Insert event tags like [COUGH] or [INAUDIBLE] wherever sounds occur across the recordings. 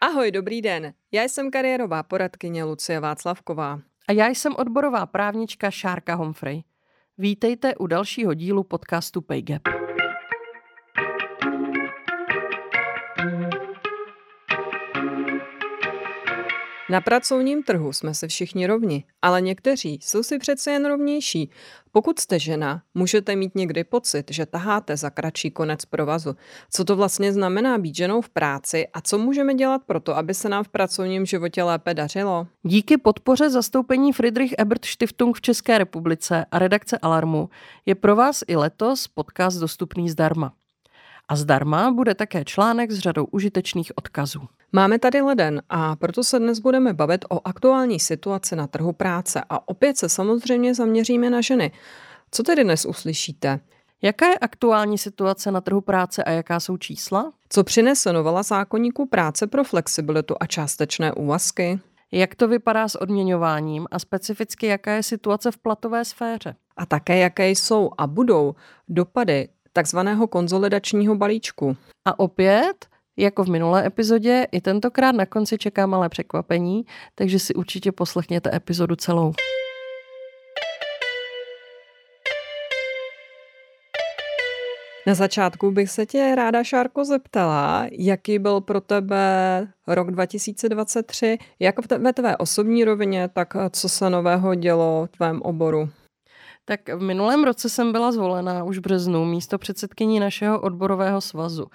Ahoj, dobrý den. Já jsem kariérová poradkyně Lucie Václavková. A já jsem odborová právnička Šárka Humphrey. Vítejte u dalšího dílu podcastu PayGap. Na pracovním trhu jsme se všichni rovni, ale někteří jsou si přece jen rovnější. Pokud jste žena, můžete mít někdy pocit, že taháte za kratší konec provazu. Co to vlastně znamená být ženou v práci a co můžeme dělat pro to, aby se nám v pracovním životě lépe dařilo? Díky podpoře zastoupení Friedrich Ebert Stiftung v České republice a redakce Alarmu je pro vás i letos podcast dostupný zdarma. A zdarma bude také článek s řadou užitečných odkazů. Máme tady leden a proto se dnes budeme bavit o aktuální situaci na trhu práce a opět se samozřejmě zaměříme na ženy. Co tedy dnes uslyšíte? Jaká je aktuální situace na trhu práce a jaká jsou čísla? Co přinese novela zákonníků práce pro flexibilitu a částečné úvazky? Jak to vypadá s odměňováním a specificky jaká je situace v platové sféře? A také jaké jsou a budou dopady takzvaného konzolidačního balíčku. A opět, jako v minulé epizodě, i tentokrát na konci čeká malé překvapení, takže si určitě poslechněte epizodu celou. Na začátku bych se tě ráda, Šárko, zeptala, jaký byl pro tebe rok 2023, jak ve tvé osobní rovině, tak co se nového dělo v tvém oboru? Tak v minulém roce jsem byla zvolena už v březnu místo předsedkyní našeho odborového svazu.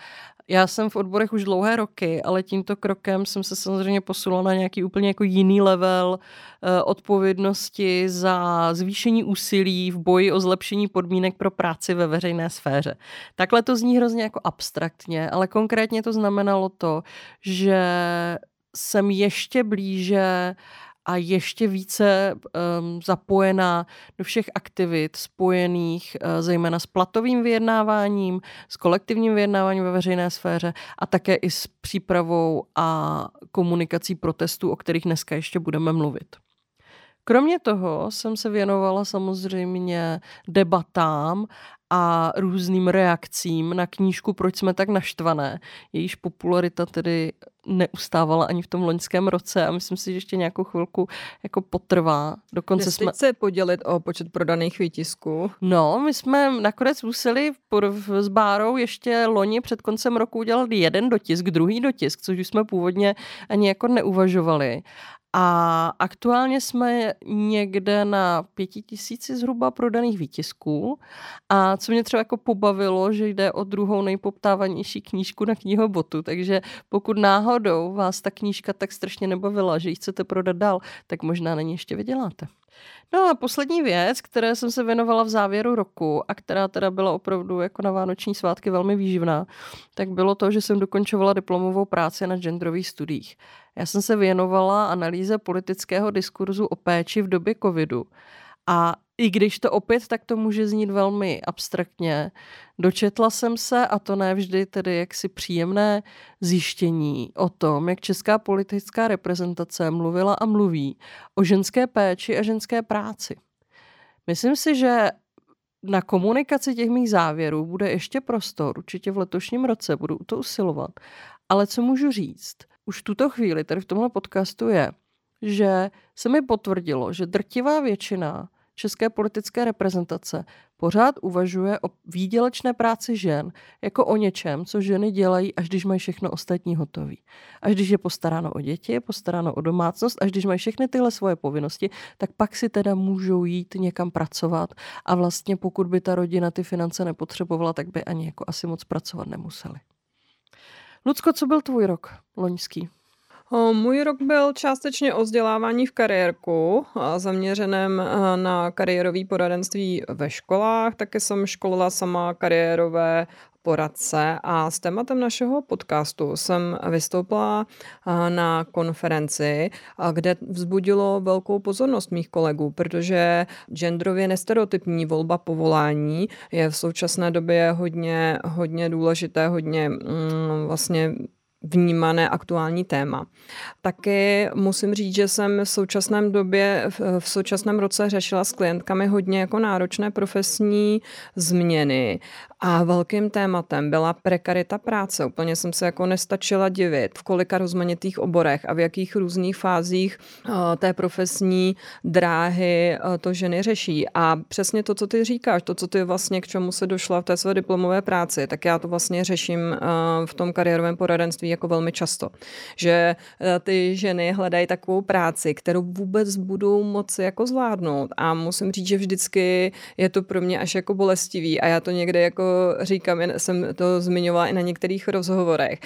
Já jsem v odborech už dlouhé roky, ale tímto krokem jsem se samozřejmě posunula na nějaký úplně jako jiný level uh, odpovědnosti za zvýšení úsilí v boji o zlepšení podmínek pro práci ve veřejné sféře. Takhle to zní hrozně jako abstraktně, ale konkrétně to znamenalo to, že jsem ještě blíže a ještě více um, zapojená do všech aktivit spojených uh, zejména s platovým vyjednáváním, s kolektivním vyjednáváním ve veřejné sféře a také i s přípravou a komunikací protestů, o kterých dneska ještě budeme mluvit. Kromě toho jsem se věnovala samozřejmě debatám a různým reakcím na knížku Proč jsme tak naštvané. Jejíž popularita tedy neustávala ani v tom loňském roce a myslím si, že ještě nějakou chvilku jako potrvá. Dokonce jsme... se podělit o počet prodaných výtisků. No, my jsme nakonec museli s Bárou ještě loni před koncem roku udělat jeden dotisk, druhý dotisk, což už jsme původně ani jako neuvažovali. A aktuálně jsme někde na pěti tisíci zhruba prodaných výtisků. A co mě třeba jako pobavilo, že jde o druhou nejpoptávanější knížku na knihobotu. Takže pokud náhodou vás ta knížka tak strašně nebavila, že ji chcete prodat dál, tak možná na ní ještě vyděláte. No a poslední věc, které jsem se věnovala v závěru roku a která teda byla opravdu jako na vánoční svátky velmi výživná, tak bylo to, že jsem dokončovala diplomovou práci na genderových studiích. Já jsem se věnovala analýze politického diskurzu o péči v době covidu a i když to opět tak to může znít velmi abstraktně, dočetla jsem se, a to ne vždy tedy jaksi příjemné zjištění o tom, jak česká politická reprezentace mluvila a mluví o ženské péči a ženské práci. Myslím si, že na komunikaci těch mých závěrů bude ještě prostor, určitě v letošním roce budu to usilovat. Ale co můžu říct, už tuto chvíli tady v tomhle podcastu je, že se mi potvrdilo, že drtivá většina české politické reprezentace pořád uvažuje o výdělečné práci žen jako o něčem, co ženy dělají, až když mají všechno ostatní hotové. Až když je postaráno o děti, je postaráno o domácnost, až když mají všechny tyhle svoje povinnosti, tak pak si teda můžou jít někam pracovat a vlastně pokud by ta rodina ty finance nepotřebovala, tak by ani jako asi moc pracovat nemuseli. Lucko, co byl tvůj rok loňský? Můj rok byl částečně o vzdělávání v kariérku, zaměřeném na kariérový poradenství ve školách. Taky jsem školila sama kariérové poradce a s tématem našeho podcastu jsem vystoupila na konferenci, kde vzbudilo velkou pozornost mých kolegů, protože genderově nestereotypní volba povolání je v současné době hodně, hodně důležité, hodně mm, vlastně vnímané aktuální téma. Taky musím říct, že jsem v současném době, v současném roce řešila s klientkami hodně jako náročné profesní změny a velkým tématem byla prekarita práce. Úplně jsem se jako nestačila divit, v kolika rozmanitých oborech a v jakých různých fázích uh, té profesní dráhy uh, to ženy řeší. A přesně to, co ty říkáš, to, co ty vlastně k čemu se došla v té své diplomové práci, tak já to vlastně řeším uh, v tom kariérovém poradenství jako velmi často. Že ty ženy hledají takovou práci, kterou vůbec budou moci jako zvládnout. A musím říct, že vždycky je to pro mě až jako bolestivý a já to někde jako říkám, jsem to zmiňovala i na některých rozhovorech,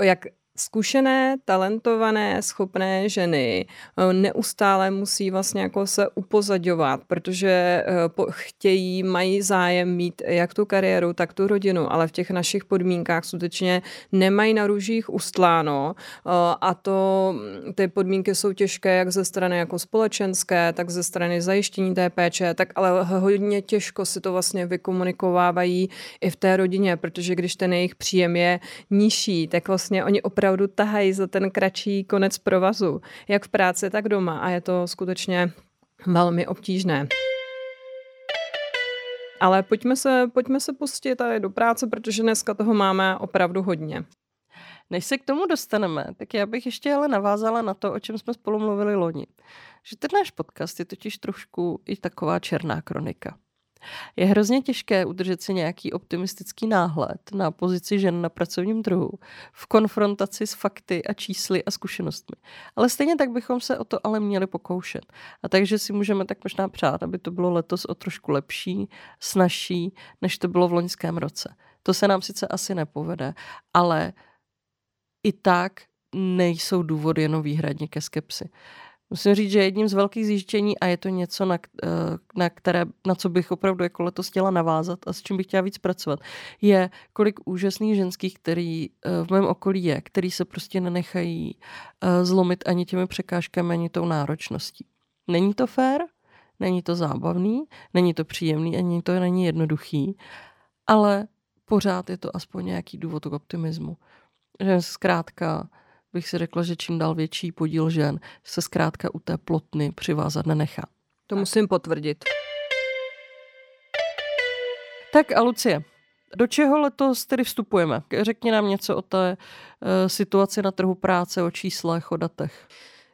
jak zkušené, talentované, schopné ženy eh, neustále musí vlastně jako se upozadovat, protože eh, chtějí, mají zájem mít jak tu kariéru, tak tu rodinu, ale v těch našich podmínkách skutečně nemají na růžích ustláno eh, a to ty podmínky jsou těžké jak ze strany jako společenské, tak ze strany zajištění té péče, tak ale hodně těžko si to vlastně vykomunikovávají i v té rodině, protože když ten jejich příjem je nižší, tak vlastně oni opravdu opravdu tahají za ten kratší konec provazu, jak v práci, tak doma a je to skutečně velmi obtížné. Ale pojďme se, pojďme se pustit tady do práce, protože dneska toho máme opravdu hodně. Než se k tomu dostaneme, tak já bych ještě ale navázala na to, o čem jsme spolu mluvili loni. Že ten náš podcast je totiž trošku i taková černá kronika. Je hrozně těžké udržet si nějaký optimistický náhled na pozici žen na pracovním trhu v konfrontaci s fakty a čísly a zkušenostmi. Ale stejně tak bychom se o to ale měli pokoušet. A takže si můžeme tak možná přát, aby to bylo letos o trošku lepší, snažší, než to bylo v loňském roce. To se nám sice asi nepovede, ale i tak nejsou důvody jenom výhradně ke skepsi. Musím říct, že jedním z velkých zjištění, a je to něco, na, eh, na, které, na co bych opravdu jako letos chtěla navázat a s čím bych chtěla víc pracovat, je, kolik úžasných ženských, který eh, v mém okolí je, který se prostě nenechají eh, zlomit ani těmi překážkami, ani tou náročností. Není to fér, není to zábavný, není to příjemný, ani to není jednoduchý, ale pořád je to aspoň nějaký důvod k optimismu. Že zkrátka bych si řekla, že čím dál větší podíl žen se zkrátka u té plotny přivázat nenechá. To musím potvrdit. Tak a Lucie, do čeho letos tedy vstupujeme? Řekni nám něco o té uh, situaci na trhu práce, o číslech, o datech.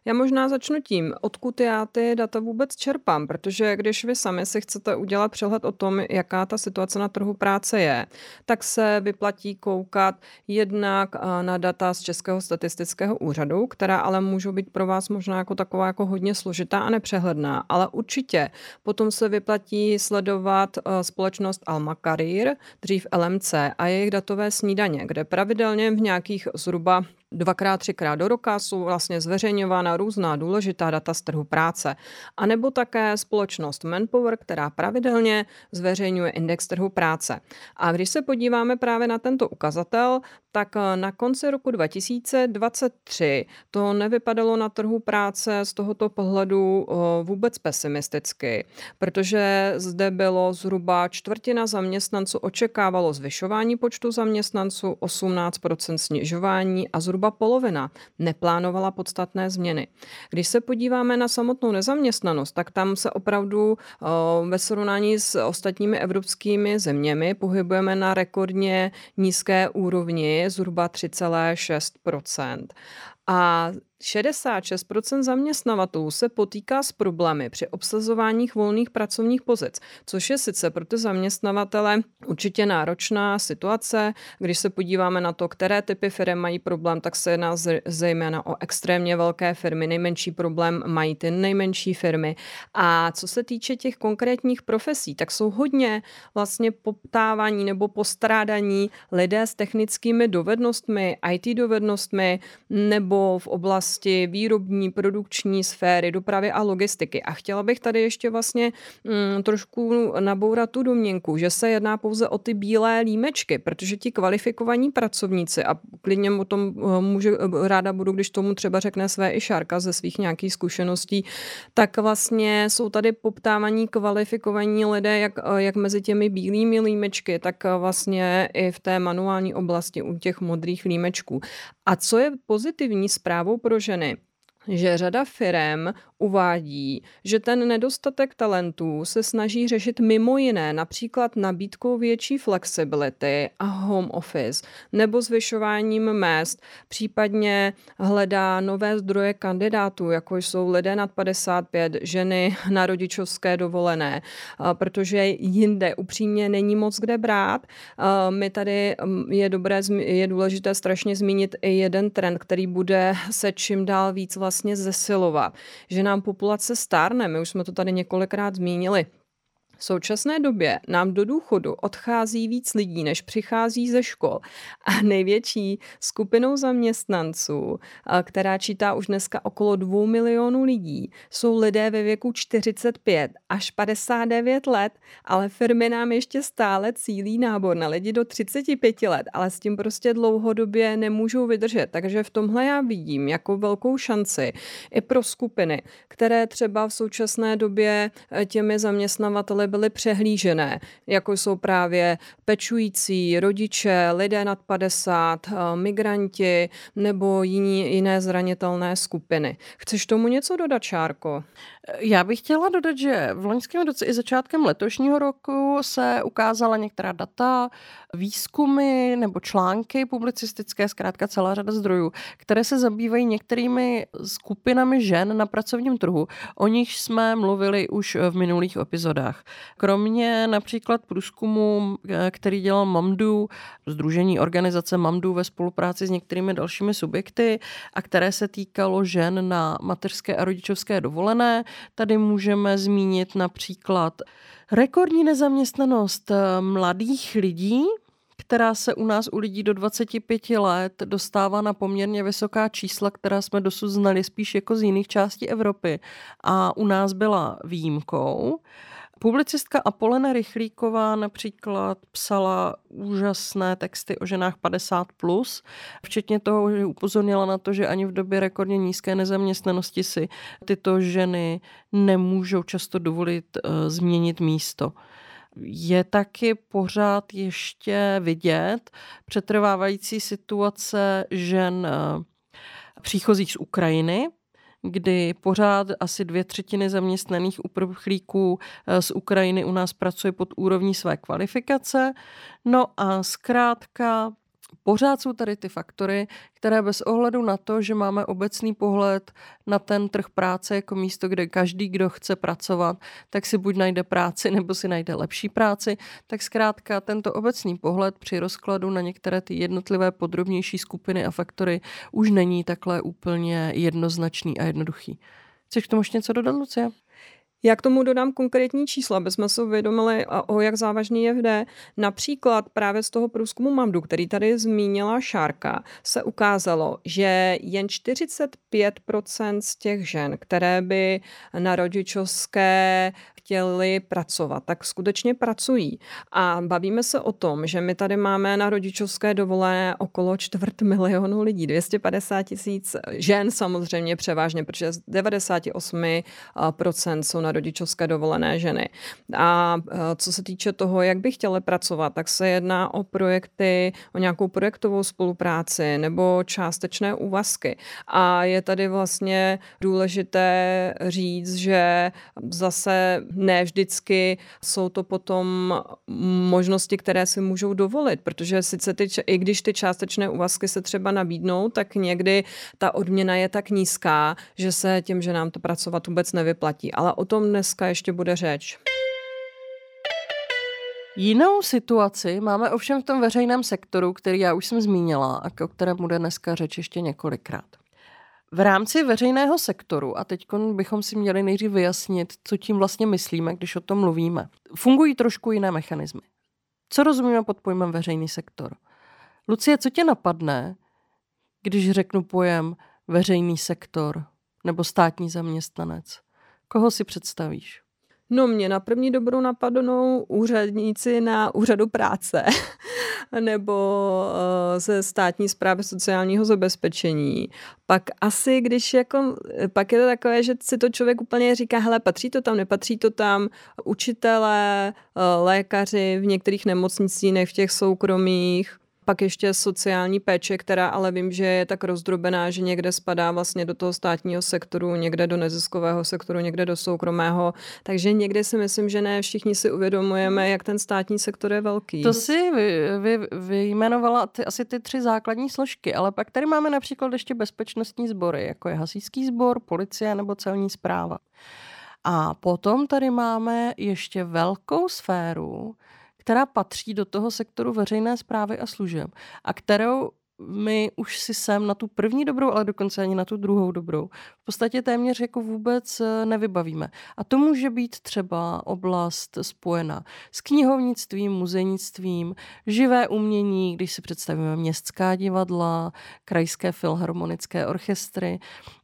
Já možná začnu tím, odkud já ty data vůbec čerpám, protože když vy sami si chcete udělat přehled o tom, jaká ta situace na trhu práce je, tak se vyplatí koukat jednak na data z Českého statistického úřadu, která ale můžou být pro vás možná jako taková jako hodně složitá a nepřehledná, ale určitě potom se vyplatí sledovat společnost Alma Career, dřív LMC a jejich datové snídaně, kde pravidelně v nějakých zhruba dvakrát, třikrát do roka jsou vlastně zveřejňována různá důležitá data z trhu práce. A nebo také společnost Manpower, která pravidelně zveřejňuje index trhu práce. A když se podíváme právě na tento ukazatel, tak eh, na konci roku 2023 to nevypadalo na trhu práce z tohoto pohledu eh, vůbec pesimisticky, protože zde bylo zhruba čtvrtina zaměstnanců očekávalo zvyšování počtu zaměstnanců, 18% snižování a zhruba polovina neplánovala podstatné změny. Když se podíváme na samotnou nezaměstnanost, tak tam se opravdu eh, ve srovnání s ostatními evropskými zeměmi pohybujeme na rekordně nízké úrovni zhruba 3,6% A 66% zaměstnavatelů se potýká s problémy při obsazování volných pracovních pozic, což je sice pro ty zaměstnavatele určitě náročná situace. Když se podíváme na to, které typy firm mají problém, tak se jedná zejména o extrémně velké firmy. Nejmenší problém mají ty nejmenší firmy. A co se týče těch konkrétních profesí, tak jsou hodně vlastně poptávaní nebo postrádaní lidé s technickými dovednostmi, IT dovednostmi nebo v oblasti oblasti výrobní, produkční sféry, dopravy a logistiky. A chtěla bych tady ještě vlastně mm, trošku nabourat tu domněnku, že se jedná pouze o ty bílé límečky, protože ti kvalifikovaní pracovníci, a klidně o tom eh, může, eh, ráda budu, když tomu třeba řekne své i Šárka ze svých nějakých zkušeností, tak vlastně jsou tady poptávaní kvalifikovaní lidé, jak, eh, jak mezi těmi bílými límečky, tak vlastně i v té manuální oblasti u těch modrých límečků. A co je pozitivní zprávou pro ženy? Že řada firem uvádí, že ten nedostatek talentů se snaží řešit mimo jiné například nabídkou větší flexibility a home office nebo zvyšováním mest, případně hledá nové zdroje kandidátů, jako jsou lidé nad 55, ženy [LAUGHS] na rodičovské dovolené, protože jinde upřímně není moc kde brát. My tady je dobré, je důležité strašně zmínit i jeden trend, který bude se čím dál víc vlastně zesilovat, že nám populace stárne, my už jsme to tady několikrát zmínili. V současné době nám do důchodu odchází víc lidí, než přichází ze škol. A největší skupinou zaměstnanců, která čítá už dneska okolo 2 milionů lidí, jsou lidé ve věku 45 až 59 let, ale firmy nám ještě stále cílí nábor na lidi do 35 let, ale s tím prostě dlouhodobě nemůžou vydržet. Takže v tomhle já vidím jako velkou šanci i pro skupiny, které třeba v současné době eh, těmi zaměstnavateli byly přehlížené, jako jsou právě pečující, rodiče, lidé nad 50, eh, migranti nebo jiní, jiné zranitelné skupiny. Chceš tomu něco dodat, Šárko? Já bych chtěla dodat, že v loňském roce i začátkem letošního roku se ukázala některá data, výzkumy nebo články publicistické, zkrátka celá řada zdrojů, které se zabývají některými skupinami žen na pracovním trhu. O nich jsme mluvili už v minulých epizodách. Kromě například průzkumu, který dělal Mamdu, Združení organizace Mamdu ve spolupráci s některými dalšími subjekty a které se týkalo žen na mateřské a rodičovské dovolené, Tady můžeme zmínit například rekordní nezaměstnanost eh, mladých lidí, která se u nás u lidí do 25 let dostává na poměrně vysoká čísla, která jsme dosud znali spíš jako z jiných částí Evropy a u nás byla výjimkou. Publicistka Apolena Rychlíková například psala úžasné texty o ženách 50+, plus, včetně toho, že upozornila na to, že ani v době rekordně nízké nezaměstnanosti si tyto ženy nemůžou často dovolit uh, změnit místo. Je taky pořád ještě vidět přetrvávající situace žen eh, příchozích z Ukrajiny, kdy pořád asi dvě třetiny zaměstnaných uprchlíků eh, z Ukrajiny u nás pracuje pod úrovní své kvalifikace. No a zkrátka pořád jsou tady ty faktory, které bez ohledu na to, že máme obecný pohled na ten trh práce jako místo, kde každý, kdo chce pracovat, tak si buď najde práci nebo si najde lepší práci, tak zkrátka tento obecný pohled při rozkladu na některé ty jednotlivé podrobnější skupiny a faktory už není takhle úplně jednoznačný a jednoduchý. Chceš k tomu ještě něco dodat, Lucie? Já k tomu dodám konkrétní čísla, aby jsme si uvědomili, o jak závažný je jde. Například právě z toho průzkumu Mamdu, který tady zmínila Šárka, se ukázalo, že jen 45% z těch žen, které by na rodičovské chtěli pracovat, tak skutečně pracují. A bavíme se o tom, že my tady máme na rodičovské dovolené okolo čtvrt milionu lidí, 250 tisíc žen samozřejmě převážně, protože 98% jsou na rodičovské dovolené ženy. A e, co se týče toho, jak by chtěli pracovat, tak se jedná o projekty, o nějakou projektovou spolupráci nebo částečné úvazky. A je tady vlastně důležité říct, že zase ne vždycky jsou to potom možnosti, které si můžou dovolit, protože sice ty, i když ty částečné úvazky se třeba nabídnou, tak někdy ta odměna je tak nízká, že se těm, že nám to pracovat vůbec nevyplatí. Ale o tom dneska ještě bude řeč. Jinou situaci máme ovšem v tom veřejném sektoru, který já už jsem zmínila a o kterém bude dneska řeč ještě několikrát. V rámci veřejného sektoru, a teď bychom si měli nejdřív vyjasnit, co tím vlastně myslíme, když o tom mluvíme, fungují trošku jiné mechanismy. Co rozumíme pod pojmem veřejný sektor? Lucie, co tě napadne, když řeknu pojem veřejný sektor nebo státní zaměstnanec? Koho si představíš? No mě na první dobrou napadnou úředníci na úřadu práce [LAUGHS] nebo uh, ze státní zprávy sociálního zabezpečení. Pak asi, když jako, pak je to takové, že si to člověk úplně říká, hele, patří to tam, nepatří to tam, učitelé, uh, lékaři v některých nemocnicích, v těch soukromých, pak ještě sociální péče, která ale vím, že je tak rozdrobená, že někde spadá vlastně do toho státního sektoru, někde do neziskového sektoru, někde do soukromého. Takže někde si myslím, že ne všichni si uvědomujeme, jak ten státní sektor je velký. To si vy, vy, vyjmenovala ty, asi ty tři základní složky, ale pak tady máme například ještě bezpečnostní sbory, jako je hasičský sbor, policie nebo celní zpráva. A potom tady máme ještě velkou sféru, která patří do toho sektoru veřejné zprávy a služeb a kterou my už si sem na tu první dobrou, ale dokonce ani na tu druhou dobrou v podstatě téměř jako vůbec eh, nevybavíme. A to může být třeba oblast spojená s knihovnictvím, muzejnictvím, živé umění, když si představíme městská divadla, krajské filharmonické orchestry.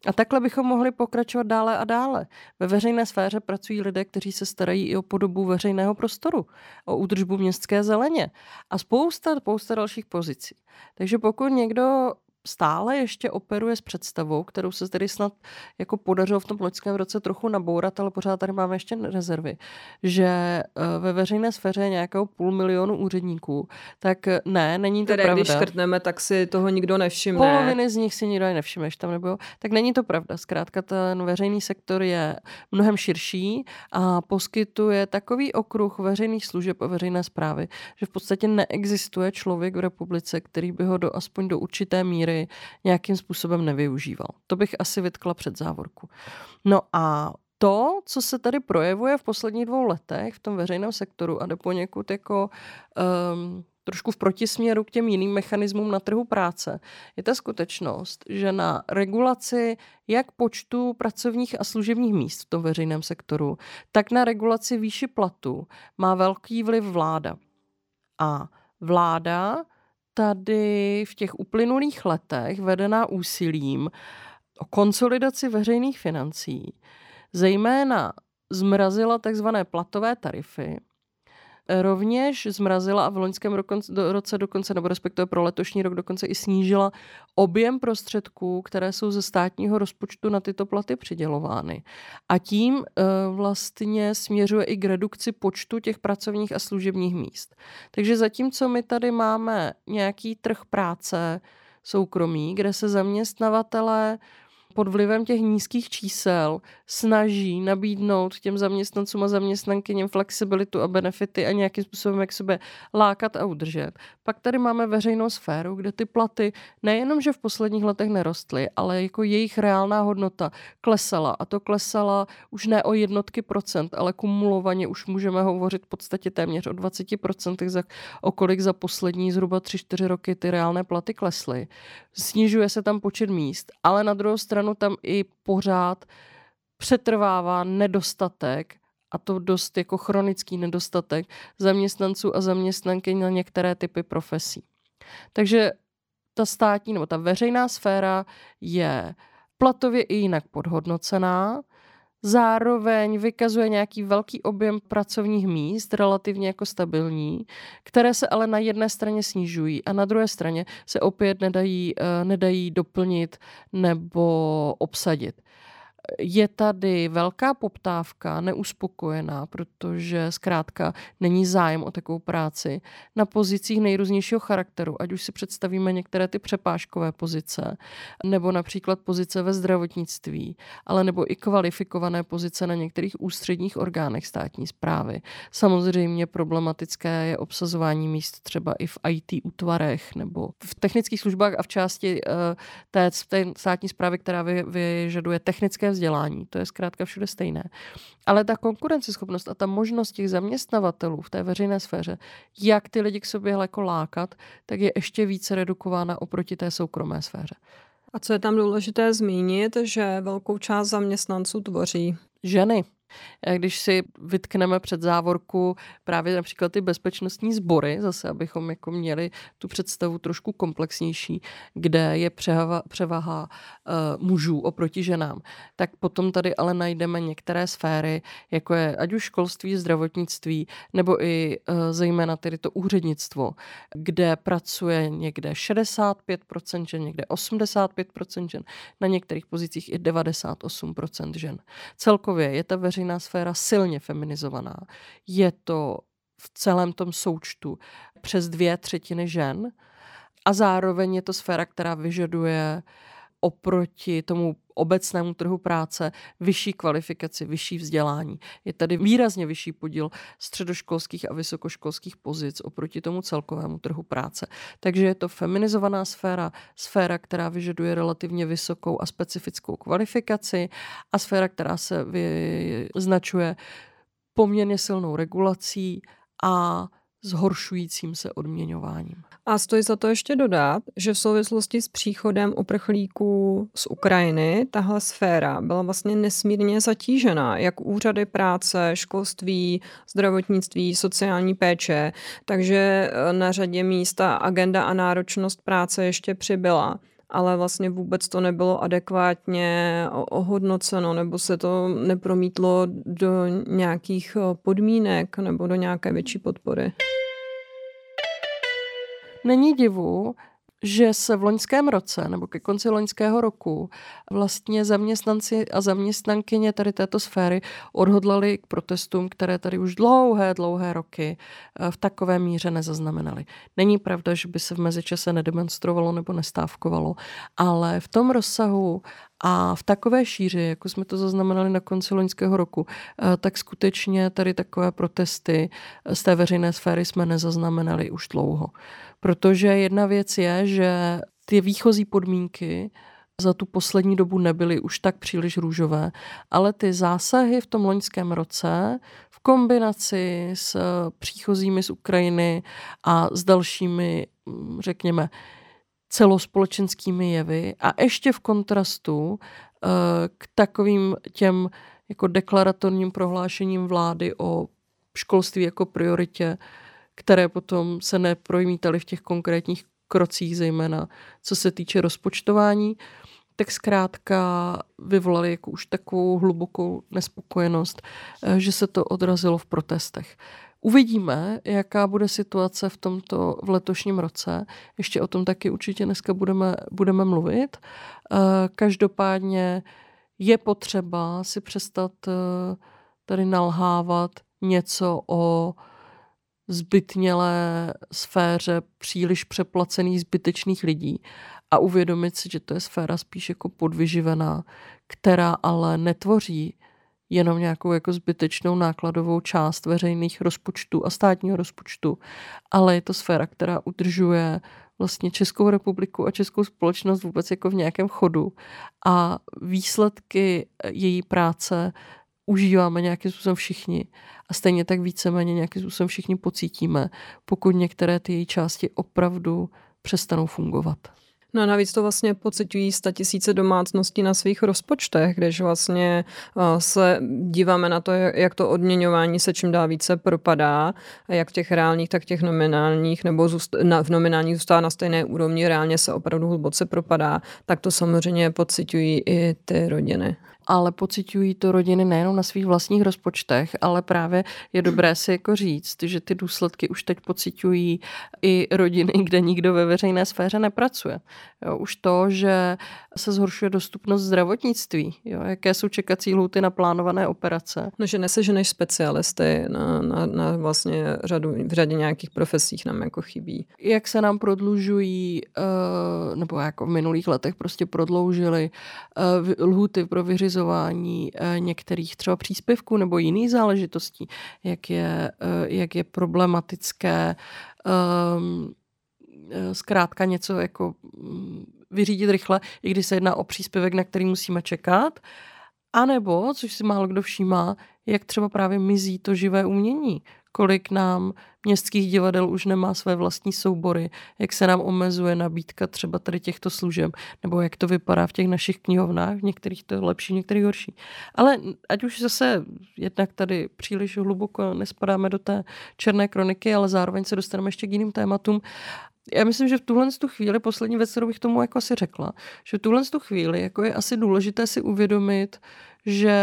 A takhle bychom mohli pokračovat dále a dále. Ve veřejné sféře pracují lidé, kteří se starají i o podobu veřejného prostoru, o údržbu městské zeleně a spousta, spousta dalších pozicí. Takže pokud někdo stále ještě operuje s představou, kterou se tedy snad jako podařilo v tom loňském roce trochu nabourat, ale pořád tady máme ještě rezervy, že eh, ve veřejné sféře je nějakého půl milionu úředníků, tak ne, není to Které, pravda. když škrtneme, tak si toho nikdo nevšimne. Poloviny z nich si nikdo nevšimne, že tam nebylo. Tak není to pravda. Zkrátka ten veřejný sektor je mnohem širší a poskytuje takový okruh veřejných služeb a veřejné zprávy, že v podstatě neexistuje člověk v republice, který by ho do, aspoň do určité míry nějakým způsobem nevyužíval. To bych asi vytkla před závorku. No a to, co se tady projevuje v posledních dvou letech v tom veřejném sektoru a jde poněkud jako um, trošku v protisměru k těm jiným mechanismům na trhu práce, je ta skutečnost, že na regulaci jak počtu pracovních a služebních míst v tom veřejném sektoru, tak na regulaci výši platu má velký vliv vláda. A vláda tady v těch uplynulých letech vedená úsilím o konsolidaci veřejných financí, zejména zmrazila takzvané platové tarify, rovněž zmrazila a v loňském roce dokonce, nebo respektive pro letošní rok dokonce i snížila objem prostředků, které jsou ze státního rozpočtu na tyto platy přidělovány. A tím uh, vlastně směřuje i k redukci počtu těch pracovních a služebních míst. Takže zatímco my tady máme nějaký trh práce soukromý, kde se zaměstnavatelé pod vlivem těch nízkých čísel snaží nabídnout těm zaměstnancům a zaměstnankyněm flexibilitu a benefity a nějakým způsobem jak sebe lákat a udržet. Pak tady máme veřejnou sféru, kde ty platy nejenom, že v posledních letech nerostly, ale jako jejich reálná hodnota klesala a to klesala už ne o jednotky procent, ale kumulovaně už můžeme hovořit v podstatě téměř o 20 procentech, za, o kolik za poslední zhruba 3-4 roky ty reálné platy klesly. Snižuje se tam počet míst, ale na druhou stranu stranu tam i pořád přetrvává nedostatek a to dost jako chronický nedostatek zaměstnanců a zaměstnanky na některé typy profesí. Takže ta státní nebo ta veřejná sféra je platově i jinak podhodnocená, zároveň vykazuje nějaký velký objem pracovních míst, relativně jako stabilní, které se ale na jedné straně snižují a na druhé straně se opět nedají, eh, nedají doplnit nebo obsadit je tady velká poptávka, neuspokojená, protože zkrátka není zájem o takovou práci na pozicích nejrůznějšího charakteru, ať už si představíme některé ty přepážkové pozice, nebo například pozice ve zdravotnictví, ale nebo i kvalifikované pozice na některých ústředních orgánech státní zprávy. Samozřejmě problematické je obsazování míst třeba i v IT útvarech nebo v technických službách a v části uh, té, té státní zprávy, která vyžaduje technické vzdělání. To je zkrátka všude stejné. Ale ta konkurenceschopnost a ta možnost těch zaměstnavatelů v té veřejné sféře, jak ty lidi k sobě jako lákat, tak je ještě více redukována oproti té soukromé sféře. A co je tam důležité zmínit, že velkou část zaměstnanců tvoří ženy. Když si vytkneme před závorku právě například ty bezpečnostní sbory, zase abychom jako měli tu představu trošku komplexnější, kde je převaha, převaha uh, mužů oproti ženám, tak potom tady ale najdeme některé sféry, jako je ať už školství, zdravotnictví, nebo i uh, zejména tedy to úřednictvo, kde pracuje někde 65% žen, někde 85% žen, na některých pozicích i 98% žen. Celkově je ta veřejná sféra silně feminizovaná. Je to v celém tom součtu přes dvě třetiny žen a zároveň je to sféra, která vyžaduje oproti tomu obecnému trhu práce vyšší kvalifikaci, vyšší vzdělání. Je tady výrazně vyšší podíl středoškolských a vysokoškolských pozic oproti tomu celkovému trhu práce. Takže je to feminizovaná sféra, sféra, která vyžaduje relativně vysokou a specifickou kvalifikaci a sféra, která se vyznačuje poměrně silnou regulací a zhoršujícím se odměňováním. A stojí za to ještě dodat, že v souvislosti s příchodem uprchlíků z Ukrajiny tahle sféra byla vlastně nesmírně zatížená, jak úřady práce, školství, zdravotnictví, sociální péče, takže eh, na řadě místa agenda a náročnost práce ještě přibyla ale vlastně vůbec to nebylo adekvátně ohodnoceno nebo se to nepromítlo do nějakých podmínek nebo do nějaké větší podpory. Není divu, že se v loňském roce nebo ke konci loňského roku vlastně zaměstnanci a zaměstnankyně tady této sféry odhodlali k protestům, které tady už dlouhé, dlouhé roky eh, v takové míře nezaznamenali. Není pravda, že by se v mezičase nedemonstrovalo nebo nestávkovalo, ale v tom rozsahu a v takové šíři, jako jsme to zaznamenali na konci loňského roku, eh, tak skutečně tady takové protesty z té veřejné sféry jsme nezaznamenali už dlouho. Protože jedna věc je, že ty výchozí podmínky za tu poslední dobu nebyly už tak příliš růžové, ale ty zásahy v tom loňském roce v kombinaci s příchozími z Ukrajiny a s dalšími, mm, řekněme, celospolečenskými jevy a ještě v kontrastu eh, k takovým těm jako deklaratorním prohlášením vlády o školství jako prioritě, které potom se neprojmítaly v těch konkrétních krocích, zejména co se týče rozpočtování, tak zkrátka vyvolali jako už takovou hlubokou nespokojenost, eh, že se to odrazilo v protestech. Uvidíme, jaká bude situace v tomto v letošním roce. Ještě o tom taky určitě dneska budeme, budeme mluvit. Eh, každopádně je potřeba si přestat eh, tady nalhávat něco o zbytnělé sféře příliš přeplacených zbytečných lidí a uvědomit si, že to je sféra spíš jako podvyživená, která ale netvoří jenom nějakou jako zbytečnou nákladovou část veřejných rozpočtů a státního rozpočtu, ale je to sféra, která udržuje vlastně Českou republiku a českou společnost vůbec jako v nějakém chodu a výsledky její práce užíváme nějakým způsobem všichni a stejně tak víceméně nějakým způsobem všichni pocítíme, pokud některé ty její části opravdu přestanou fungovat. No a navíc to vlastně pocitují tisíce domácností na svých rozpočtech, když vlastně se díváme na to, jak to odměňování se čím dál více propadá, jak těch reálních, tak těch nominálních, nebo v nominálních zůstává na stejné úrovni, reálně se opravdu hluboce propadá, tak to samozřejmě pocitují i ty rodiny ale pocitují to rodiny nejenom na svých vlastních rozpočtech, ale právě je dobré si jako říct, že ty důsledky už teď pocitují i rodiny, kde nikdo ve veřejné sféře nepracuje. Jo, už to, že se zhoršuje dostupnost zdravotnictví, jo, jaké jsou čekací lhuty na plánované operace. No, že neseženeš specialisty na, na, na vlastně řadu, v řadě nějakých profesích nám jako chybí. Jak se nám prodlužují, uh, nebo jako v minulých letech prostě prodloužily uh, lhuty pro vyřizování monitorizování eh, některých třeba příspěvků nebo jiných záležitostí, jak je, eh, jak je problematické um, zkrátka něco jako mm, vyřídit rychle, i když se jedná o příspěvek, na který musíme čekat. A nebo, což si málo kdo všímá, jak třeba právě mizí to živé umění kolik nám městských divadel už nemá své vlastní soubory, jak se nám omezuje nabídka třeba tady těchto služeb, nebo jak to vypadá v těch našich knihovnách, v některých to je lepší, v některých horší. Ale ať už zase jednak tady příliš hluboko nespadáme do té černé kroniky, ale zároveň se dostaneme ještě k jiným tématům. Já myslím, že v tuhle tu chvíli, poslední věc, kterou bych tomu jako asi řekla, že v tuhle tu chvíli jako je asi důležité si uvědomit, že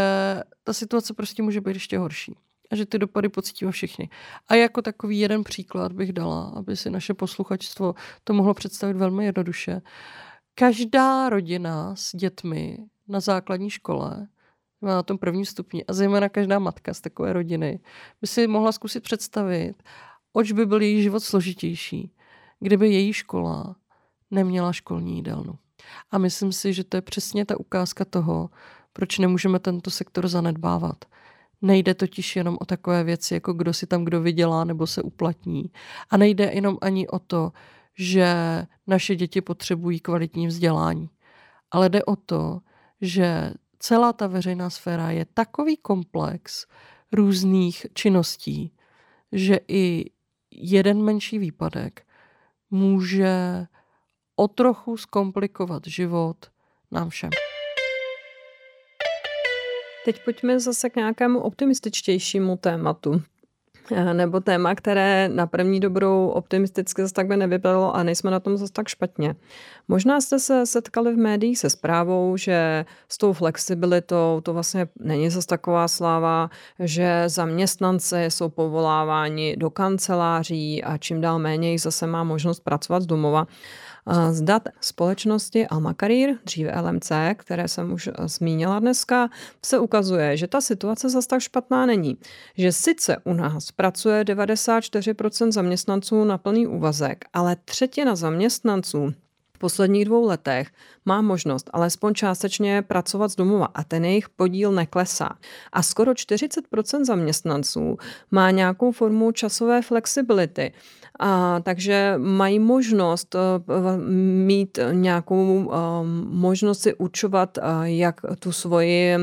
ta situace prostě může být ještě horší a že ty dopady pocítíme všichni. A jako takový jeden příklad bych dala, aby si naše posluchačstvo to mohlo představit velmi jednoduše. Každá rodina s dětmi na základní škole na tom prvním stupni a zejména každá matka z takové rodiny by si mohla zkusit představit, oč by byl její život složitější, kdyby její škola neměla školní jídelnu. A myslím si, že to je přesně ta ukázka toho, proč nemůžeme tento sektor zanedbávat. Nejde totiž jenom o takové věci, jako kdo si tam kdo vydělá nebo se uplatní. A nejde jenom ani o to, že naše děti potřebují kvalitní vzdělání. Ale jde o to, že celá ta veřejná sféra je takový komplex různých činností, že i jeden menší výpadek může o trochu zkomplikovat život nám všem. Teď pojďme zase k nějakému optimističtějšímu tématu. Eh, nebo téma, které na první dobrou optimisticky zase tak by nevypadalo a nejsme na tom zase tak špatně. Možná jste se setkali v médiích se zprávou, že s tou flexibilitou to vlastně není zase taková sláva, že zaměstnanci jsou povoláváni do kanceláří a čím dál méně jich zase má možnost pracovat z domova. Z dat společnosti Alma Career, dříve LMC, které jsem už eh, zmínila dneska, se ukazuje, že ta situace zase tak špatná není. Že sice u nás pracuje 94% zaměstnanců na plný úvazek, ale třetina zaměstnanců posledních dvou letech má možnost alespoň částečně pracovat z domova a ten jejich podíl neklesá. A skoro 40% zaměstnanců má nějakou formu časové flexibility. A, takže mají možnost uh, mít nějakou uh, možnost si určovat, uh, jak tu svoji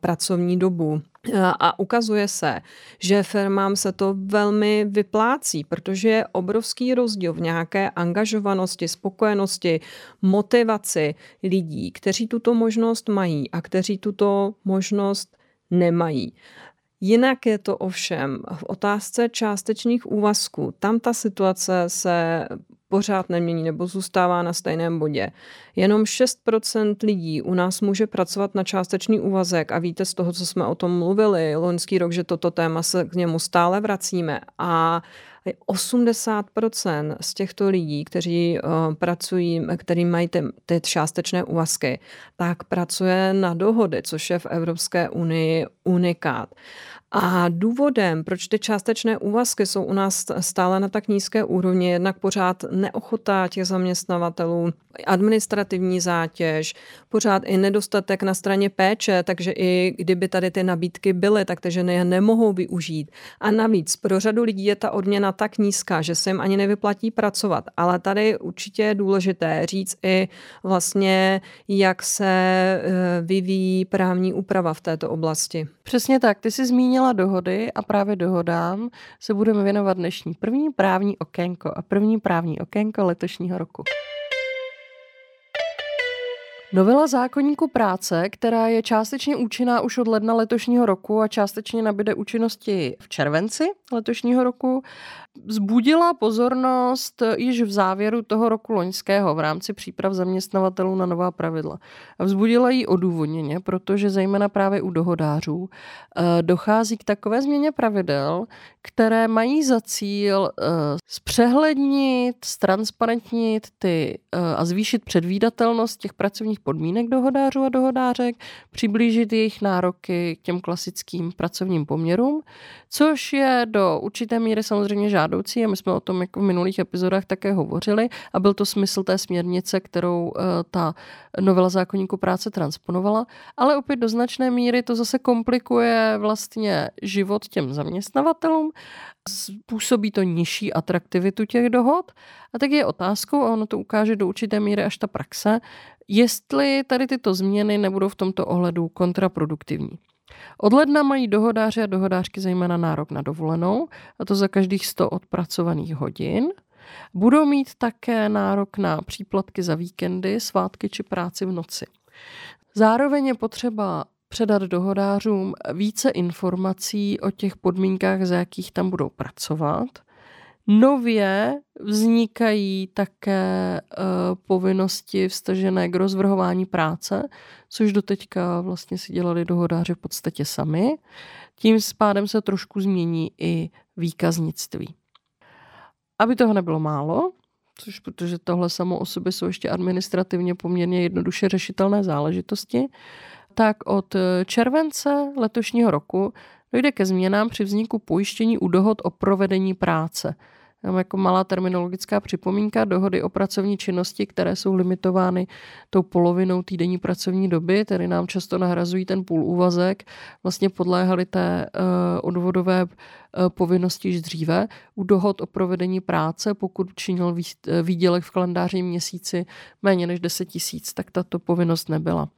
pracovní dobu a ukazuje se, že firmám se to velmi vyplácí, protože je obrovský rozdíl v nějaké angažovanosti, spokojenosti, motivaci lidí, kteří tuto možnost mají a kteří tuto možnost nemají. Jinak je to ovšem v otázce částečných úvazků. Tam ta situace se pořád nemění nebo zůstává na stejném bodě. Jenom 6% lidí u nás může pracovat na částečný úvazek a víte z toho, co jsme o tom mluvili loňský rok, že toto téma se k němu stále vracíme a 80% z těchto lidí, kteří uh, pracují, který mají ty, ty částečné úvazky, tak pracuje na dohody, což je v Evropské unii unikát. A důvodem, proč ty částečné úvazky jsou u nás stále na tak nízké úrovni, je jednak pořád neochota těch zaměstnavatelů, administrativní zátěž, pořád i nedostatek na straně péče, takže i kdyby tady ty nabídky byly, tak ty ženy je nemohou využít. A navíc pro řadu lidí je ta odměna tak nízká, že se jim ani nevyplatí pracovat. Ale tady určitě je důležité říct i vlastně, jak se eh, vyvíjí právní úprava v této oblasti. Přesně tak, ty jsi zmínila dohody a právě dohodám se budeme věnovat dnešní první právní okénko a první právní okénko letošního roku. Novela zákonníku práce, která je částečně účinná už od ledna letošního roku a částečně nabide účinnosti v červenci letošního roku, Zbudila pozornost již v závěru toho roku loňského v rámci příprav zaměstnavatelů na nová pravidla. A vzbudila ji odůvodněně, protože zejména právě u dohodářů eh, dochází k takové změně pravidel, které mají za cíl eh, zpřehlednit, transparentnit ty eh, a zvýšit předvídatelnost těch pracovních podmínek dohodářů a dohodářek, přiblížit jejich nároky k těm klasickým pracovním poměrům, což je do určité míry samozřejmě žádoucí a my jsme o tom jako v minulých epizodách také hovořili a byl to smysl té směrnice, kterou uh, ta novela zákonníku práce transponovala, ale opět do značné míry to zase komplikuje vlastně život těm zaměstnavatelům, způsobí to nižší atraktivitu těch dohod a tak je otázkou, a ono to ukáže do určité míry až ta praxe, jestli tady tyto změny nebudou v tomto ohledu kontraproduktivní. Od ledna mají dohodáři a dohodářky zejména nárok na dovolenou, a to za každých 100 odpracovaných hodin. Budou mít také nárok na příplatky za víkendy, svátky či práci v noci. Zároveň je potřeba předat dohodářům více informací o těch podmínkách, za jakých tam budou pracovat. Nově vznikají také uh, povinnosti vstažené k rozvrhování práce, což doteďka vlastně si dělali dohodáři v podstatě sami. Tím spádem se trošku změní i výkaznictví. Aby toho nebylo málo, což protože tohle samo o sobě jsou ještě administrativně poměrně jednoduše řešitelné záležitosti, tak od července letošního roku dojde ke změnám při vzniku pojištění u dohod o provedení práce – Jenom jako malá terminologická připomínka, dohody o pracovní činnosti, které jsou limitovány tou polovinou týdenní pracovní doby, tedy nám často nahrazují ten půl úvazek, vlastně podléhaly té uh, odvodové uh, povinnosti již dříve. U dohod o provedení práce, pokud činil výdělek v kalendářním měsíci méně než 10 tisíc, tak tato povinnost nebyla.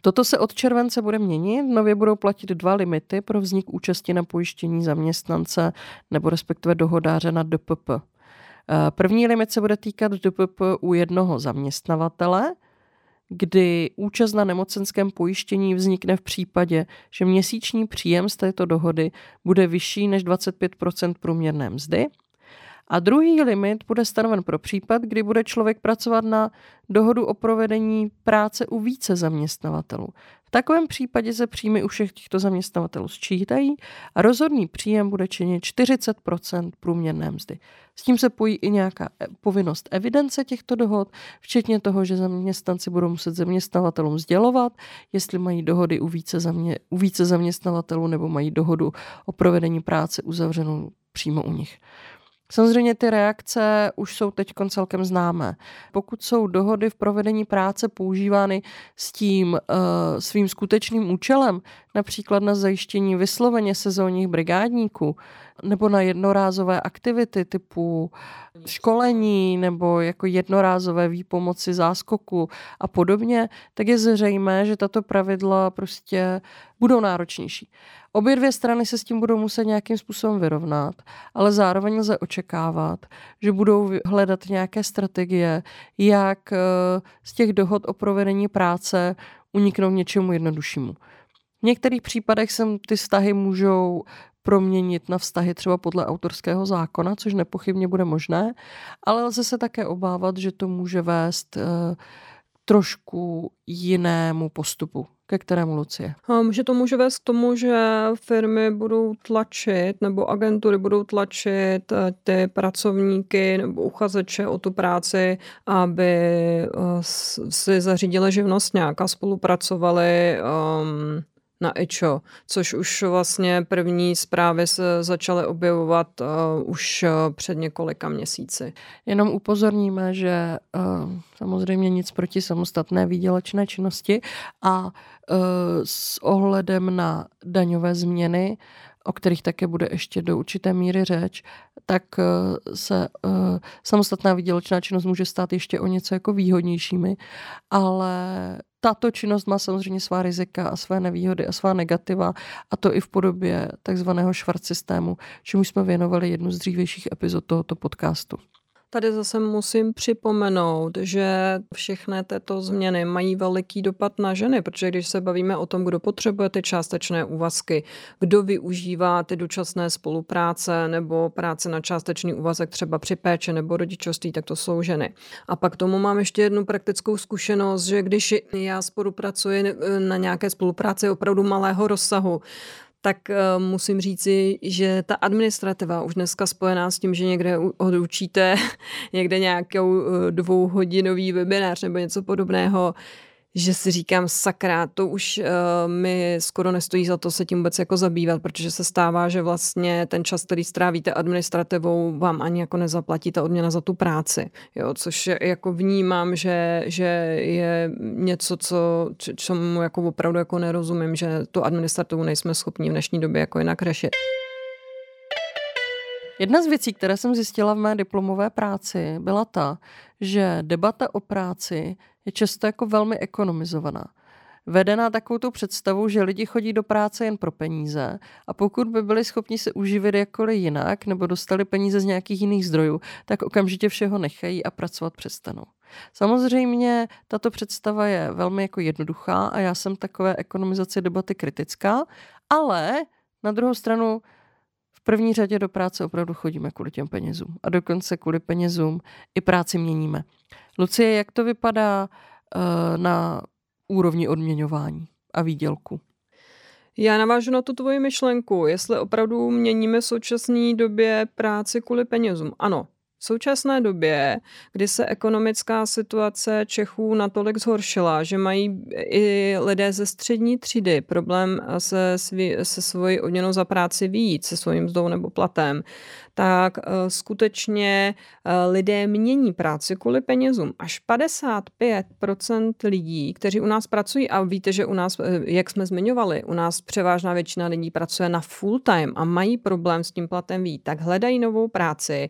Toto se od července bude měnit. Nově budou platit dva limity pro vznik účasti na pojištění zaměstnance nebo respektive dohodáře na DPP. Eh, první limit se bude týkat DPP u jednoho zaměstnavatele, kdy účast na nemocenském pojištění vznikne v případě, že měsíční příjem z této dohody bude vyšší než 25% průměrné mzdy a druhý limit bude stanoven pro případ, kdy bude člověk pracovat na dohodu o provedení práce u více zaměstnavatelů. V takovém případě se příjmy u všech těchto zaměstnavatelů sčítají a rozhodný příjem bude činit 40% průměrné mzdy. S tím se pojí i nějaká e, povinnost evidence těchto dohod, včetně toho, že zaměstnanci budou muset zaměstnavatelům sdělovat, jestli mají dohody u více, zamě, u více zaměstnavatelů nebo mají dohodu o provedení práce uzavřenou přímo u nich. Samozřejmě ty reakce už jsou teď celkem známé. Pokud jsou dohody v provedení práce používány s tím uh, svým skutečným účelem, například na zajištění vysloveně sezónních brigádníků, nebo na jednorázové aktivity typu školení nebo jako jednorázové výpomoci záskoku a podobně, tak je zřejmé, že tato pravidla prostě budou náročnější. Obě dvě strany se s tím budou muset nějakým způsobem vyrovnat, ale zároveň lze očekávat, že budou hledat nějaké strategie, jak eh, z těch dohod o provedení práce uniknout něčemu jednoduššímu. V některých případech se ty vztahy můžou proměnit na vztahy třeba podle autorského zákona, což nepochybně bude možné, ale lze se také obávat, že to může vést uh, trošku jinému postupu ke kterému Lucie? Může to může vést k tomu, že firmy budou tlačit nebo agentury budou tlačit eh, ty pracovníky nebo uchazeče o tu práci, aby eh, si zařídili živnost nějaká, spolupracovali um, na ECHO, což už vlastně první zprávy se začaly objevovat uh, už uh, před několika měsíci. Jenom upozorníme, že uh, samozřejmě nic proti samostatné výdělečné činnosti a uh, s ohledem na daňové změny o kterých také bude ještě do určité míry řeč, tak se uh, samostatná výdělečná činnost může stát ještě o něco jako výhodnějšími, ale tato činnost má samozřejmě svá rizika a své nevýhody a svá negativa a to i v podobě takzvaného švart systému, čemu jsme věnovali jednu z dřívějších epizod tohoto podcastu. Tady zase musím připomenout, že všechny tyto změny mají veliký dopad na ženy, protože když se bavíme o tom, kdo potřebuje ty částečné úvazky, kdo využívá ty dočasné spolupráce nebo práce na částečný úvazek třeba při péči nebo rodičovství, tak to jsou ženy. A pak tomu mám ještě jednu praktickou zkušenost, že když já spolupracuji na nějaké spolupráci opravdu malého rozsahu, tak uh, musím říci, že ta administrativa už dneska spojená s tím, že někde odučíte [LAUGHS] někde nějakou uh, dvouhodinový webinář nebo něco podobného, že si říkám, sakra, to už uh, mi skoro nestojí za to se tím vůbec jako zabývat, protože se stává, že vlastně ten čas, který strávíte administrativou, vám ani jako nezaplatí ta odměna za tu práci, jo, což jako vnímám, že, že je něco, co, čemu jako opravdu jako nerozumím, že tu administrativu nejsme schopni v dnešní době jako jinak řešit. Jedna z věcí, které jsem zjistila v mé diplomové práci, byla ta, že debata o práci je často jako velmi ekonomizovaná. vedená takovou tu představou, že lidi chodí do práce jen pro peníze a pokud by byli schopni se uživit jakkoliv jinak nebo dostali peníze z nějakých jiných zdrojů, tak okamžitě všeho nechají a pracovat přestanou. Samozřejmě tato představa je velmi jako jednoduchá a já jsem takové ekonomizaci debaty kritická, ale na druhou stranu první řadě do práce opravdu chodíme kvůli těm penězům a dokonce kvůli penězům i práci měníme. Lucie, jak to vypadá uh, na úrovni odměňování a výdělku? Já navážu na tu tvoji myšlenku, jestli opravdu měníme v současné době práci kvůli penězům. Ano, v současné době, kdy se ekonomická situace Čechů natolik zhoršila, že mají i lidé ze střední třídy problém se, svý, se svojí odměnou za práci výjít, se svým mzdou nebo platem, tak eh, skutečně eh, lidé mění práci kvůli penězům. Až 55% lidí, kteří u nás pracují, a víte, že u nás, eh, jak jsme zmiňovali, u nás převážná většina lidí pracuje na full time a mají problém s tím platem výjít, tak hledají novou práci,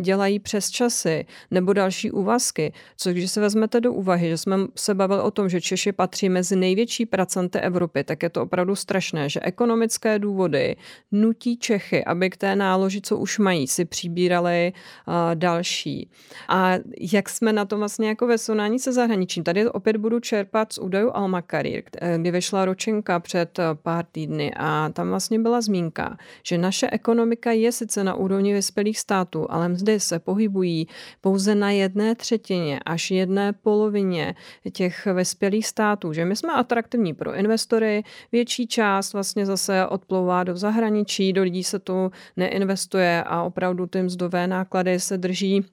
dělají přes časy nebo další úvazky. Což když se vezmete do úvahy, že jsme se bavili o tom, že Češi patří mezi největší pracanty Evropy, tak je to opravdu strašné, že ekonomické důvody nutí Čechy, aby k té náloži, co už už mají, si přibírali uh, další. A jak jsme na tom vlastně jako ve srovnání se zahraničím? Tady opět budu čerpat z údajů Alma Career, kdy vyšla ročenka před pár týdny a tam vlastně byla zmínka, že naše ekonomika je sice na úrovni vyspělých států, ale mzdy se pohybují pouze na jedné třetině až jedné polovině těch vyspělých států, že my jsme atraktivní pro investory, větší část vlastně zase odplouvá do zahraničí, do lidí se tu neinvestuje a opravdu ty mzdové náklady se drží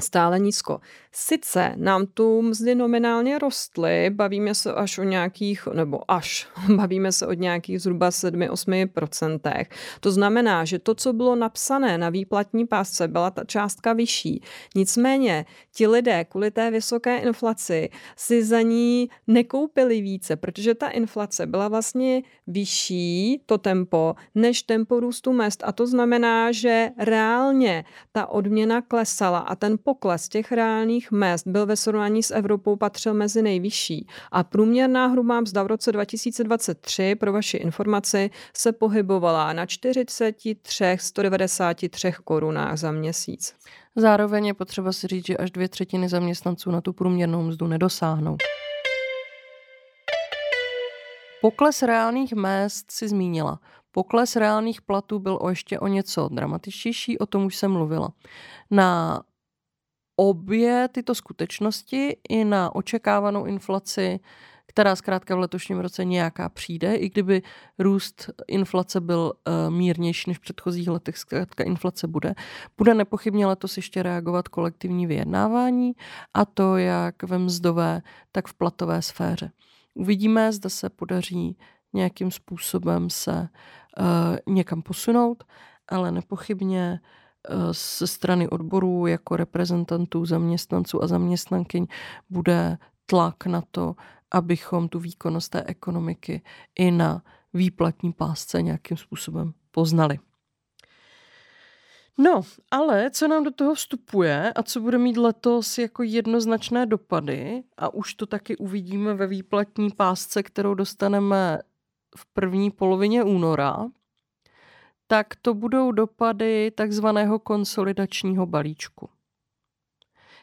stále nízko. Sice nám tu mzdy nominálně rostly, bavíme se až o nějakých, nebo až, [LAUGHS] bavíme se o nějakých zhruba 7-8%. To znamená, že to, co bylo napsané na výplatní pásce, byla ta částka vyšší. Nicméně ti lidé kvůli té vysoké inflaci si za ní nekoupili více, protože ta inflace byla vlastně vyšší, to tempo, než tempo růstu mest. A to znamená, že reálně ta odměna klesala a ten pokles těch reálných mest byl ve srovnání s Evropou patřil mezi nejvyšší a průměrná hrubá mzda v roce 2023, pro vaši informaci, se pohybovala na 43 193 korunách za měsíc. Zároveň je potřeba si říct, že až dvě třetiny zaměstnanců na tu průměrnou mzdu nedosáhnou. Pokles reálných mest si zmínila. Pokles reálných platů byl o ještě o něco dramatičtější, o tom už jsem mluvila. Na obě tyto skutečnosti i na očekávanou inflaci, která zkrátka v letošním roce nějaká přijde, i kdyby růst inflace byl uh, mírnější než v předchozích letech, zkrátka inflace bude. Bude nepochybně letos ještě reagovat kolektivní vyjednávání a to jak ve mzdové, tak v platové sféře. Uvidíme, zda se podaří nějakým způsobem se uh, někam posunout, ale nepochybně ze strany odborů jako reprezentantů zaměstnanců a zaměstnankyň bude tlak na to, abychom tu výkonnost té ekonomiky i na výplatní pásce nějakým způsobem poznali. No, ale co nám do toho vstupuje a co bude mít letos jako jednoznačné dopady, a už to taky uvidíme ve výplatní pásce, kterou dostaneme v první polovině února, tak to budou dopady takzvaného konsolidačního balíčku.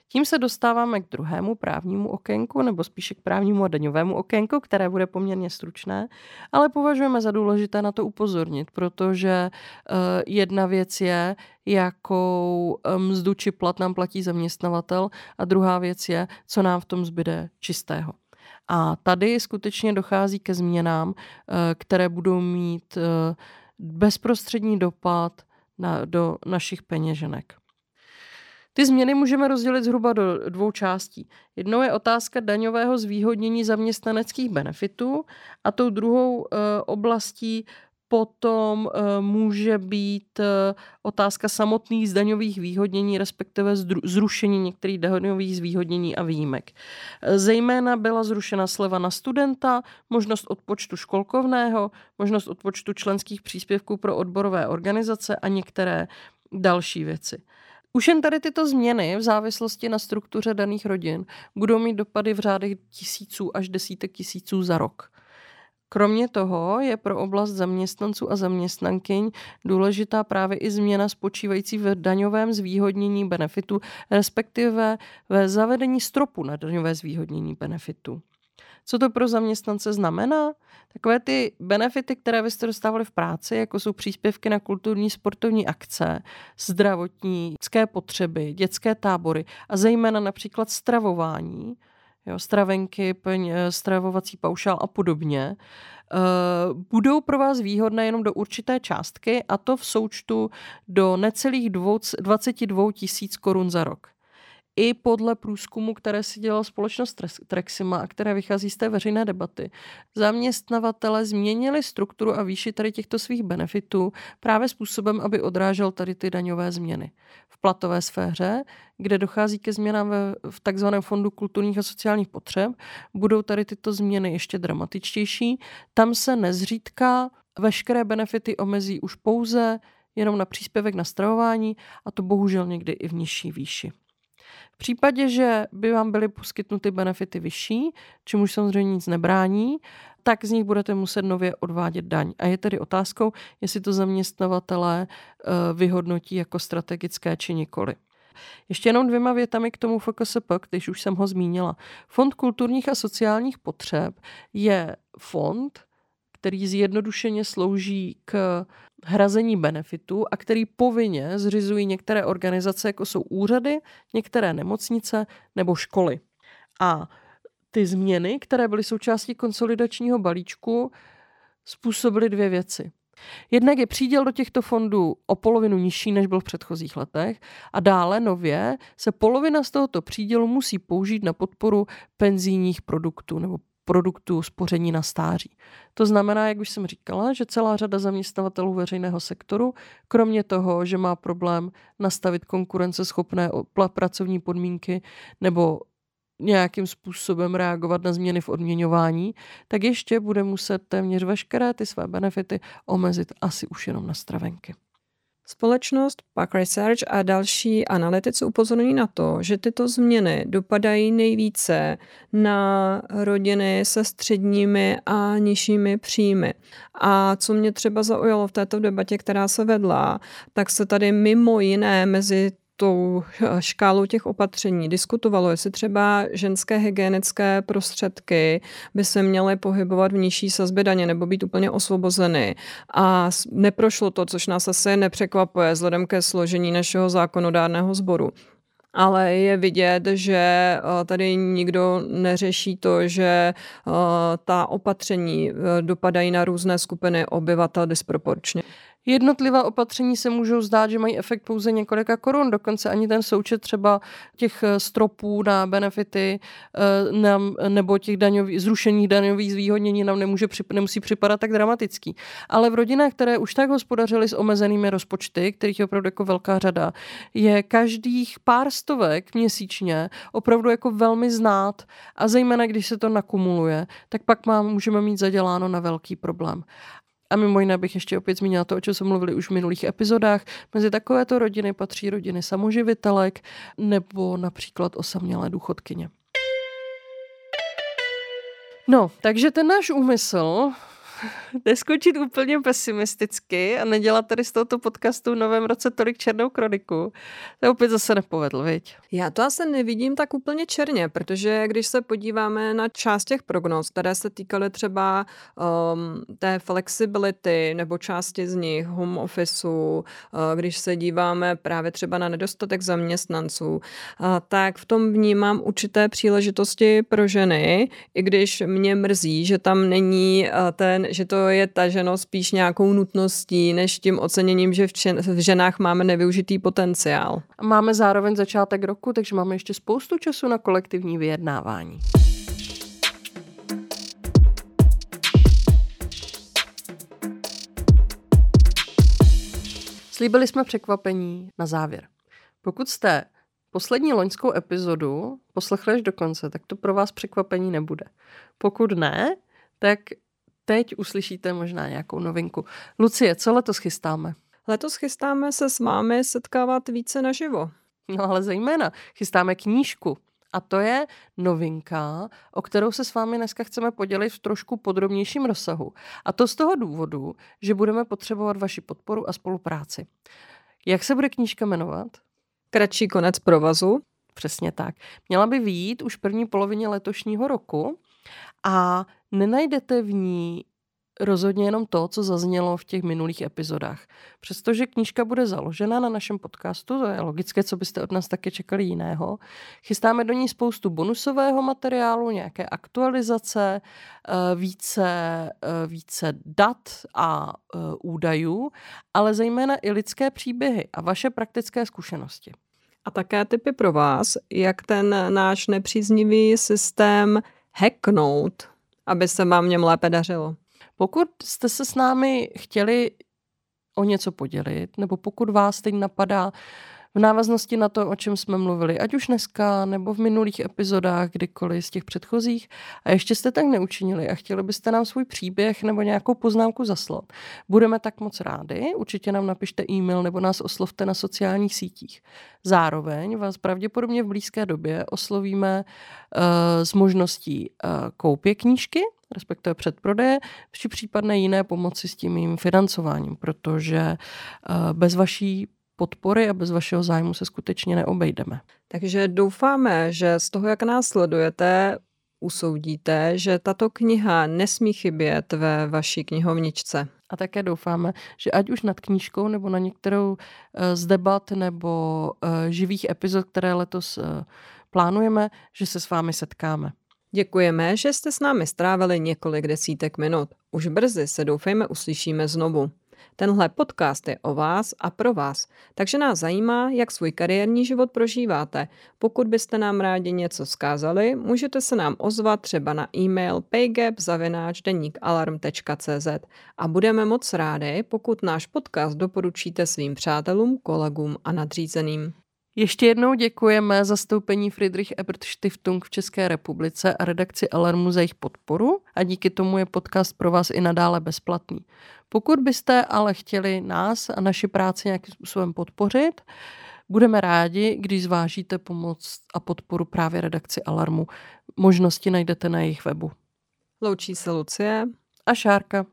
Tím se dostáváme k druhému právnímu okénku, nebo spíše k právnímu a daňovému okénku, které bude poměrně stručné, ale považujeme za důležité na to upozornit, protože uh, jedna věc je, jakou eh, mzdu či plat nám platí zaměstnavatel a druhá věc je, co nám v tom zbyde čistého. A tady skutečně dochází ke změnám, uh, které budou mít uh, bezprostřední dopad na, do našich peněženek. Ty změny můžeme rozdělit zhruba do dvou částí. Jednou je otázka daňového zvýhodnění zaměstnaneckých benefitů a tou druhou e, oblastí Potom uh, může být uh, otázka samotných zdaňových výhodnění, respektive zrušení některých daňových zvýhodnění a výjimek. Zejména byla zrušena sleva na studenta, možnost odpočtu školkovného, možnost odpočtu členských příspěvků pro odborové organizace a některé další věci. Už jen tady tyto změny v závislosti na struktuře daných rodin budou mít dopady v řádech tisíců až desítek tisíců za rok. Kromě toho je pro oblast zaměstnanců a zaměstnankyň důležitá právě i změna spočívající v daňovém zvýhodnění benefitu, respektive ve zavedení stropu na daňové zvýhodnění benefitu. Co to pro zaměstnance znamená? Takové ty benefity, které vy jste dostávali v práci, jako jsou příspěvky na kulturní sportovní akce, zdravotnické potřeby, dětské tábory a zejména například stravování, jo, stravenky, peň, stravovací paušál a podobně, uh, budou pro vás výhodné jenom do určité částky a to v součtu do necelých 22 tisíc korun za rok i podle průzkumu, které si dělala společnost Trexima a které vychází z té veřejné debaty, zaměstnavatele změnili strukturu a výši tady těchto svých benefitů právě způsobem, aby odrážel tady ty daňové změny. V platové sféře, kde dochází ke změnám v takzvaném fondu kulturních a sociálních potřeb, budou tady tyto změny ještě dramatičtější. Tam se nezřídka veškeré benefity omezí už pouze jenom na příspěvek na stravování a to bohužel někdy i v nižší výši. V případě, že by vám byly poskytnuty benefity vyšší, čemuž samozřejmě nic nebrání, tak z nich budete muset nově odvádět daň. A je tedy otázkou, jestli to zaměstnavatelé eh, vyhodnotí jako strategické či nikoli. Ještě jenom dvěma větami k tomu FKSP, když už jsem ho zmínila. Fond kulturních a sociálních potřeb je fond, který zjednodušeně slouží k hrazení benefitů a který povinně zřizují některé organizace, jako jsou úřady, některé nemocnice nebo školy. A ty změny, které byly součástí konsolidačního balíčku, způsobily dvě věci. Jednak je příděl do těchto fondů o polovinu nižší, než byl v předchozích letech a dále nově se polovina z tohoto přídělu musí použít na podporu penzijních produktů nebo produktů spoření na stáří. To znamená, jak už jsem říkala, že celá řada zaměstnavatelů veřejného sektoru, kromě toho, že má problém nastavit konkurenceschopné pracovní podmínky nebo nějakým způsobem reagovat na změny v odměňování, tak ještě bude muset téměř veškeré ty své benefity omezit asi už jenom na stravenky. Společnost Park Research a další analytici upozorňují na to, že tyto změny dopadají nejvíce na rodiny se středními a nižšími příjmy. A co mě třeba zaujalo v této debatě, která se vedla, tak se tady mimo jiné mezi tou eh, škálou těch opatření diskutovalo, jestli třeba ženské hygienické prostředky by se měly pohybovat v nižší sazbě daně nebo být úplně osvobozeny. A neprošlo to, což nás asi nepřekvapuje vzhledem ke složení našeho zákonodárného sboru ale je vidět, že eh, tady nikdo neřeší to, že eh, ta opatření dopadají na různé skupiny obyvatel disproporčně. Jednotlivá opatření se můžou zdát, že mají efekt pouze několika korun, dokonce ani ten součet třeba těch eh, stropů na benefity eh, nám, nebo těch daňový, zrušení daňových zvýhodnění nám nemůže, nemusí připadat tak dramatický. Ale v rodinách, které už tak hospodařily s omezenými rozpočty, kterých je opravdu jako velká řada, je každých pár stovek měsíčně opravdu jako velmi znát a zejména, když se to nakumuluje, tak pak má, můžeme mít zaděláno na velký problém. A mimo jiné bych ještě opět zmínila to, o čem jsme mluvili už v minulých epizodách. Mezi takovéto rodiny patří rodiny samoživitelek nebo například osamělé důchodkyně. No, takže ten náš úmysl neskočit úplně pesimisticky a nedělat tady z tohoto podcastu v novém roce tolik černou kroniku. To opět zase nepovedl, viď? Já to asi nevidím tak úplně černě, protože když se podíváme na část těch prognóz, které se týkaly třeba um, té flexibility nebo části z nich, home officeu, uh, když se díváme právě třeba na nedostatek zaměstnanců, uh, tak v tom vnímám určité příležitosti pro ženy, i když mě mrzí, že tam není uh, ten že to je taženo spíš nějakou nutností, než tím oceněním, že v, čen, v ženách máme nevyužitý potenciál. Máme zároveň začátek roku, takže máme ještě spoustu času na kolektivní vyjednávání. Slíbili jsme překvapení na závěr. Pokud jste poslední loňskou epizodu poslechli až do konce, tak to pro vás překvapení nebude. Pokud ne, tak teď uslyšíte možná nějakou novinku. Lucie, co letos chystáme? Letos chystáme se s vámi setkávat více naživo. No ale zejména chystáme knížku. A to je novinka, o kterou se s vámi dneska chceme podělit v trošku podrobnějším rozsahu. A to z toho důvodu, že budeme potřebovat vaši podporu a spolupráci. Jak se bude knížka jmenovat? Kratší konec provazu. Přesně tak. Měla by výjít už v první polovině letošního roku a nenajdete v ní rozhodně jenom to, co zaznělo v těch minulých epizodách. Přestože knížka bude založena na našem podcastu, to je logické, co byste od nás taky čekali jiného, chystáme do ní spoustu bonusového materiálu, nějaké aktualizace, eh, více, eh, více dat a eh, údajů, ale zejména i lidské příběhy a vaše praktické zkušenosti. A také typy pro vás, jak ten náš nepříznivý systém hacknout, aby se vám něm lépe dařilo. Pokud jste se s námi chtěli o něco podělit, nebo pokud vás teď napadá v návaznosti na to, o čem jsme mluvili, ať už dneska nebo v minulých epizodách, kdykoliv z těch předchozích, a ještě jste tak neučinili a chtěli byste nám svůj příběh nebo nějakou poznámku zaslat, budeme tak moc rádi. Určitě nám napište e-mail nebo nás oslovte na sociálních sítích. Zároveň vás pravděpodobně v blízké době oslovíme uh, s možností uh, koupě knížky, respektive předprodeje, či případné jiné pomoci s tím jím financováním, protože uh, bez vaší podpory a bez vašeho zájmu se skutečně neobejdeme. Takže doufáme, že z toho, jak nás sledujete, usoudíte, že tato kniha nesmí chybět ve vaší knihovničce. A také doufáme, že ať už nad knížkou nebo na některou eh, z debat nebo eh, živých epizod, které letos eh, plánujeme, že se s vámi setkáme. Děkujeme, že jste s námi strávili několik desítek minut. Už brzy se doufejme uslyšíme znovu. Tenhle podcast je o vás a pro vás, takže nás zajímá, jak svůj kariérní život prožíváte. Pokud byste nám rádi něco zkázali, můžete se nám ozvat třeba na e-mail paygap.deníkalarm.cz a budeme moc rádi, pokud náš podcast doporučíte svým přátelům, kolegům a nadřízeným. Ještě jednou děkujeme zastoupení Friedrich Ebert Stiftung v České republice a redakci Alarmu za jejich podporu a díky tomu je podcast pro vás i nadále bezplatný. Pokud byste ale chtěli nás a naši práci nějakým způsobem podpořit, budeme rádi, když zvážíte pomoc a podporu právě redakci Alarmu. Možnosti najdete na jejich webu. Loučí se Lucie a Šárka.